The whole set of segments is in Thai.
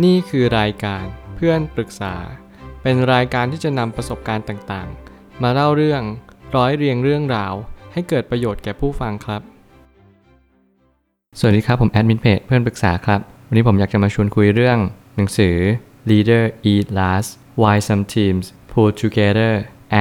นี่คือรายการเพื่อนปรึกษา เป็นรายการที่จะนำประสบการณ์ต่างๆ มาเล่าเรื่องร้อยเรียงเรื่องราว ให้เกิดประโยชน์แก่ผู้ฟังครับ สวัสดีครับผมแอดมินเพจเพื่อนปรึกษาครับ วันนี้ผมอยากจะมาชวนคุยเรื่อง หนังสือ Leader Eat Last Why Some Teams Pull Together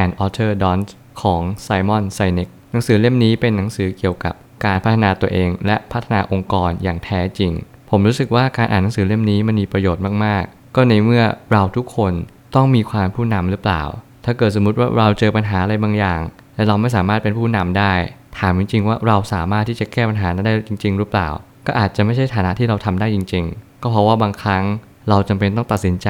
and Other Don't ของ Simon Sinek หนังสือเล่มนี้เป็นหนังสือเกี่ยวกับการพัฒนาตัวเอง และพัฒนาองค์กรอย่างแท้จริง ผมรู้สึกว่าการอ่านหนังสือเล่มนี้มันมีประโยชน์มากๆ ก็ในเมื่อเราทุกคนต้องมีความผู้นำหรือเปล่า ถ้าเกิดสมมติว่าเราเจอปัญหาอะไรบางอย่าง และเราไม่สามารถเป็นผู้นำได้ ถามจริงๆว่าเราสามารถที่จะแก้ปัญหานั้นได้จริง ๆ หรือเปล่า ก็อาจจะไม่ใช่ฐานะที่เราทำได้จริง ๆ ก็เพราะว่าบางครั้งเราจำเป็นต้องตัดสินใจ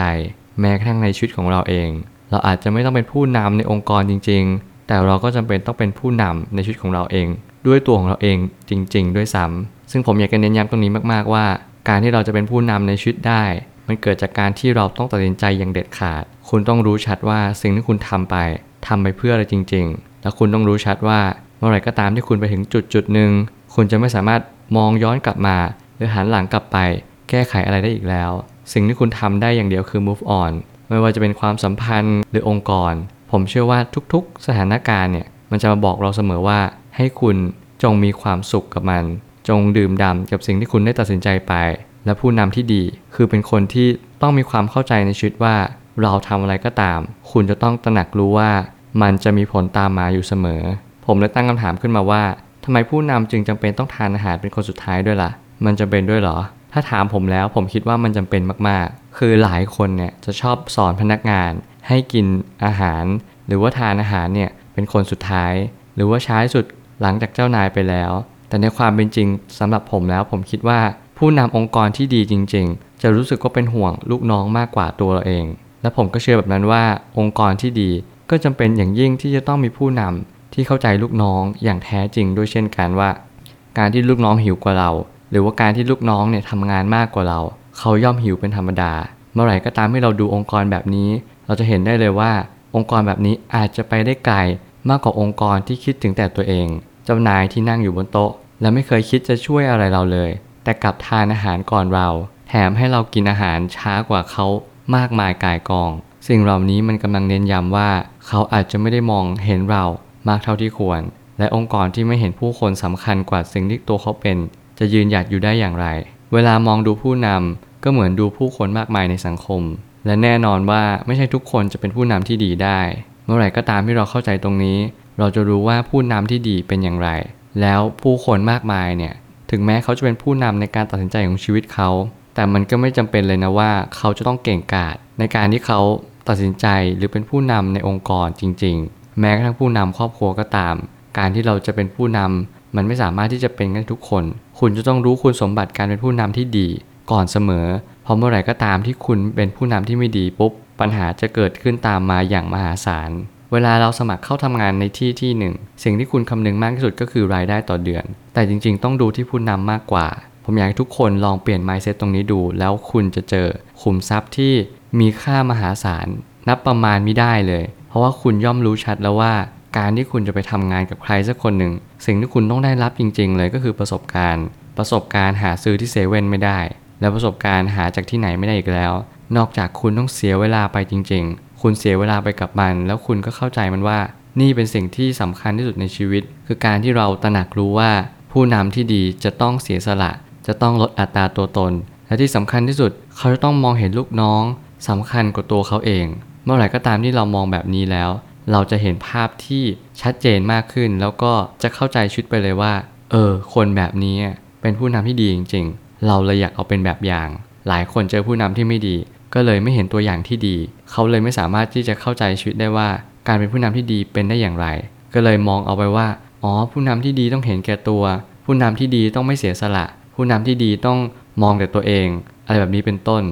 แม้กระทั่งในชีวิตของเราเอง เราอาจจะไม่ต้องเป็นผู้นำในองค์กรจริง ๆ แต่เราก็จำเป็นต้องเป็นผู้นำในชีวิตของเราเอง ด้วยตัวของเราเองจริง ๆ ด้วยซ้ำซึ่งผมอยากจะเน้นย้ำตรงนี้มากๆว่า การที่เราจะเป็นผู้นำในชีวิตได้ มันเกิดจากการที่เราต้องตัดสินใจอย่างเด็ดขาด คุณต้องรู้ชัดว่าสิ่งที่คุณทำไปทำไปเพื่ออะไรจริง ๆ แล้วคุณต้องรู้ชัดว่าเมื่อไหร่ก็ตามที่คุณไปถึงจุดจุดหนึ่งคุณจะไม่สามารถมองย้อนกลับมา หรือหันหลังกลับไป แก้ไขอะไรได้อีกแล้ว สิ่งที่คุณทำได้อย่างเดียวคือ move on ไม่ว่าจะเป็นความสัมพันธ์หรือองค์กร ผมเชื่อว่าทุกๆ สถานการณ์เนี่ยมันจะมาบอกเราเสมอว่าให้คุณจงมีความสุขกับมัน จงดื่มด่ำกับสิ่งที่คุณได้ตัดสินใจไป และผู้นำที่ดี คือเป็นคนที่ต้องมีความเข้าใจในชีวิตว่า เราทำอะไรก็ตาม คุณจะต้องตระหนักรู้ว่า มันจะมีผลตามมาอยู่เสมอ ผมเลยตั้งคำถามขึ้นมาว่าทำไมผู้นำจึงจำเป็นต้องทานอาหารเป็นคนสุดท้ายด้วยล่ะ มันจำเป็นด้วยเหรอ ถ้าถามผมแล้วผมคิดว่ามันจำเป็นมากๆ คือหลายคนเนี่ยจะชอบสอนพนักงาน ให้กินอาหาร หรือว่าทานอาหารเนี่ยเป็นคนสุดท้าย หรือว่าใช้สุดหลังจากเจ้านายไปแล้ว แต่ในความเป็นจริงสำหรับผมแล้วผมคิดว่าผู้นำองค์กรที่ดีจริง ๆ จะรู้สึกว่าเป็นห่วงลูกน้องมากกว่าตัวเราเอง และผมก็เชื่อแบบนั้นว่าองค์กรที่ดีก็จำเป็นอย่างยิ่งที่จะต้องมีผู้นำที่เข้าใจลูกน้องอย่างแท้จริงด้วยเช่นกันว่า การที่ลูกน้องหิวกว่าเรา หรือว่าการที่ลูกน้องเนี่ยทำงานมากกว่าเรา เขาย่อมหิวเป็นธรรมดา เมื่อไหร่ก็ตามที่เราดูองค์กรแบบนี้ เราจะเห็นได้เลยว่า องค์กรแบบนี้อาจจะไปได้ไกลมากกว่าองค์กรที่คิดถึงแต่ตัวเอง เจ้านายที่นั่งอยู่บนโต๊ะ และไม่เคยคิดจะช่วยอะไรเราเลย แต่กลับทานอาหารก่อนเรา แถมให้เรากินอาหารช้ากว่าเขามากมายกายกอง สิ่งเหล่านี้มันกำลังเน้นย้ำว่า เขาอาจจะไม่ได้มองเห็นเรามากเท่าที่ควร และองค์กรที่ไม่เห็นผู้คนสำคัญกว่าสิ่งที่ตัวเขาเป็น จะยืนหยัดอยู่ได้อย่างไร เวลามองดูผู้นำก็เหมือนดูผู้คนมากมายในสังคม และแน่นอนว่าไม่ใช่ทุกคนจะเป็นผู้นำที่ดีได้ เมื่อไหร่ก็ตามที่เราเข้าใจตรงนี้ เราจะรู้ว่าผู้นำที่ดีเป็นอย่างไร แล้วผู้คนมากมายเนี่ยถึงแม้เขาจะเป็นผู้นำในการตัดสินใจของชีวิตเขา แต่มันก็ไม่จำเป็นเลยนะว่าเขาจะต้องเก่งกาจในการที่เขาตัดสินใจหรือเป็นผู้นำในองค์กรจริง ๆ แม้กระทั่งผู้นำครอบครัวก็ตาม การที่เราจะเป็นผู้นำมันไม่สามารถที่จะเป็นกันทุกคน คุณจะต้องรู้คุณสมบัติการเป็นผู้นำที่ดี ก่อนเสมอเพราะเมื่อไหร่ก็ตามที่คุณเป็นผู้นำที่ไม่ดีปุ๊บปัญหาจะเกิดขึ้นตามมาอย่างมหาศาล เวลาเราสมัครเข้าทำงานในที่ที่หนึ่ง สิ่งที่คุณคำนึงมากที่สุดก็คือรายได้ต่อเดือน แต่จริงๆ ต้องดูที่ผู้นำมากกว่า ผมอยากให้ทุกคนลองเปลี่ยน mindset ตรงนี้ดู แล้วคุณจะเจอขุมทรัพย์ที่มีค่ามหาศาล นับประมาณไม่ได้เลย เพราะว่าคุณย่อมรู้ชัดแล้วว่า การที่คุณจะไปทำงานกับใครสักคนหนึ่ง สิ่งที่คุณต้องได้รับจริง ๆ เลยก็คือประสบการณ์ ประสบการณ์หาซื้อที่เซเว่นไม่ได้ และประสบการณ์หาจากที่ไหนไม่ได้อีกแล้ว นอกจากคุณต้องเสียเวลาไปจริง ๆ คุณเสียเวลาไปกับมัน แล้วคุณก็เข้าใจมันว่า นี่เป็นสิ่งที่สำคัญที่สุดในชีวิต คือการที่เราตระหนักรู้ว่า ผู้นำที่ดีจะต้องเสียสละ จะต้องลดอัตราตัวตน และที่สำคัญที่สุดเขาจะต้องมองเห็นลูกน้องสำคัญกว่าตัวเขาเอง เมื่อไหร่ก็ตามที่เรามองแบบนี้แล้ว เราจะเห็นภาพที่ชัดเจนมากขึ้น แล้วก็จะเข้าใจชุดไปเลยว่า เออ คนแบบนี้เป็นผู้นำที่ดีจริง ๆ เราเลยอยากเอาเป็นแบบอย่าง หลายคนเจอผู้นำที่ไม่ดี ก็เลยไม่เห็นตัวอย่างที่ดี เขาเลยไม่สามารถที่จะเข้าใจชีวิตได้ว่า การเป็นผู้นำที่ดีเป็นได้อย่างไร ก็เลยมองเอาไปว่า อ๋อ ผู้นำที่ดีต้องเห็นแก่ตัว ผู้นำที่ดีต้องไม่เสียสละ ผู้นำที่ดีต้องมองแต่ตัวเอง อะไรแบบนี้เป็นต้น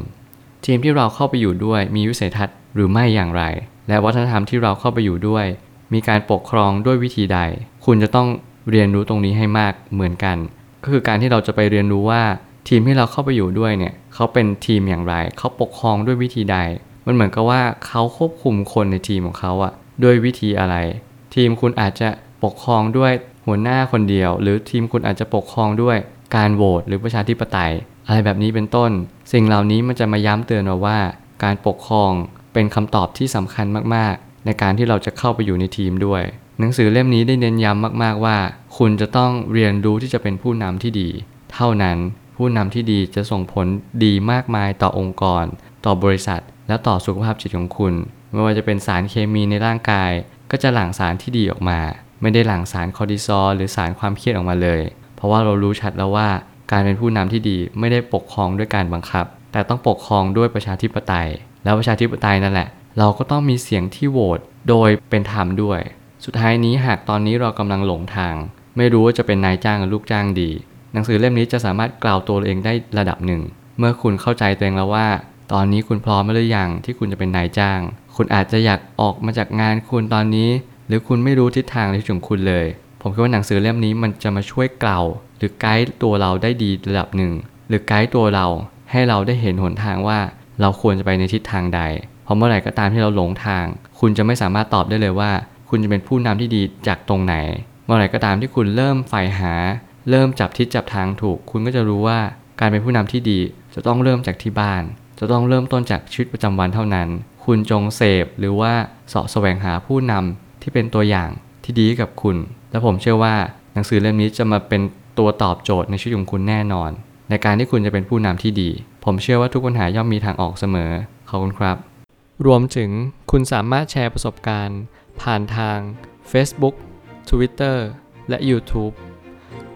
ทีมที่เราเข้าไปอยู่ด้วยมีวิสัยทัศน์หรือไม่อย่างไร และวัฒนธรรมที่เราเข้าไปอยู่ด้วย มีการปกครองด้วยวิธีใด คุณจะต้องเรียนรู้ตรงนี้ให้มากเหมือนกัน ก็คือการที่เราจะไปเรียนรู้ว่า ทีมที่เราเข้าไปอยู่ด้วยเนี่ยเขาเป็นทีมอย่างไร เขาปกครองด้วยวิธีใด มันเหมือนกับว่าเขาควบคุมคนในทีมของเขาอะด้วยวิธีอะไร ทีมคุณอาจจะปกครองด้วยหัวหน้าคนเดียว หรือทีมคุณอาจจะปกครองด้วยการโหวตหรือประชาธิปไตย อะไรแบบนี้เป็นต้น สิ่งเหล่านี้มันจะมาย้ำเตือนเราว่า การปกครองเป็นคำตอบที่สำคัญมากๆ ในการที่เราจะเข้าไปอยู่ในทีมด้วย หนังสือเล่มนี้ได้เน้นย้ำมากๆว่า คุณจะต้องเรียนรู้ที่จะเป็นผู้นำที่ดี เท่านั้น ผู้นำที่ดีจะส่งผลดีมากมายต่อองค์กร ต่อบริษัท และต่อสุขภาพจิตของคุณ ไม่ว่าจะเป็นสารเคมีในร่างกาย ก็จะหลั่งสารที่ดีออกมา ไม่ได้หลั่งสารคอร์ติซอลหรือสารความเครียดออกมาเลย เพราะว่าเรารู้ชัดแล้วว่า การเป็นผู้นำที่ดีไม่ได้ปกครองด้วยการบังคับ แต่ต้องปกครองด้วยประชาธิปไตย แล้วประชาธิปไตยนั่นแหละ เราก็ต้องมีเสียงที่โหวตโดยเป็นธรรมด้วย สุดท้ายนี้หากตอนนี้เรากำลังหลงทาง ไม่รู้ว่าจะเป็นนายจ้างหรือลูกจ้างดี หนังสือเล่มนี้จะสามารถกล่าวตัวเองได้ระดับหนึ่ง เมื่อคุณเข้าใจตัวเองแล้วว่า ตอนนี้คุณพร้อมหรือยังที่คุณจะเป็นนายจ้าง คุณอาจจะอยากออกมาจากงานคุณตอนนี้ หรือคุณไม่รู้ทิศทางในชีวิตคุณเลย ผมคิดว่าหนังสือเล่มนี้มันจะมาช่วยกล่าว หรือไกด์ตัวเราได้ดีระดับหนึ่ง หรือไกด์ตัวเราให้เราได้เห็นหนทางว่า เราควรจะไปในทิศทางใดเพราะเมื่อไหร่ก็ตามที่เราหลงทาง คุณจะไม่สามารถตอบได้เลยว่า คุณจะเป็นผู้นำที่ดีจากตรงไหน เมื่อไหร่ก็ตามที่คุณเริ่มใฝ่หา เริ่มจับทิศจับทางถูก คุณก็จะรู้ว่าการเป็นผู้นำที่ดีจะต้องเริ่มจากที่บ้าน จะต้องเริ่มต้นจากชีวิตประจำวันเท่านั้น คุณจงเสพหรือว่าเสาะแสวงหาผู้นำที่เป็นตัวอย่างที่ดีกับคุณ และผมเชื่อว่าหนังสือเล่มนี้จะมาเป็นตัวตอบโจทย์ในชีวิตของคุณแน่นอน ในการที่คุณจะเป็นผู้นำที่ดี ผมเชื่อว่าทุกปัญหาย่อมมีทางออกเสมอขอบคุณครับ รวมถึงคุณสามารถแชร์ประสบการณ์ ผ่านทาง Facebook Twitter และ YouTube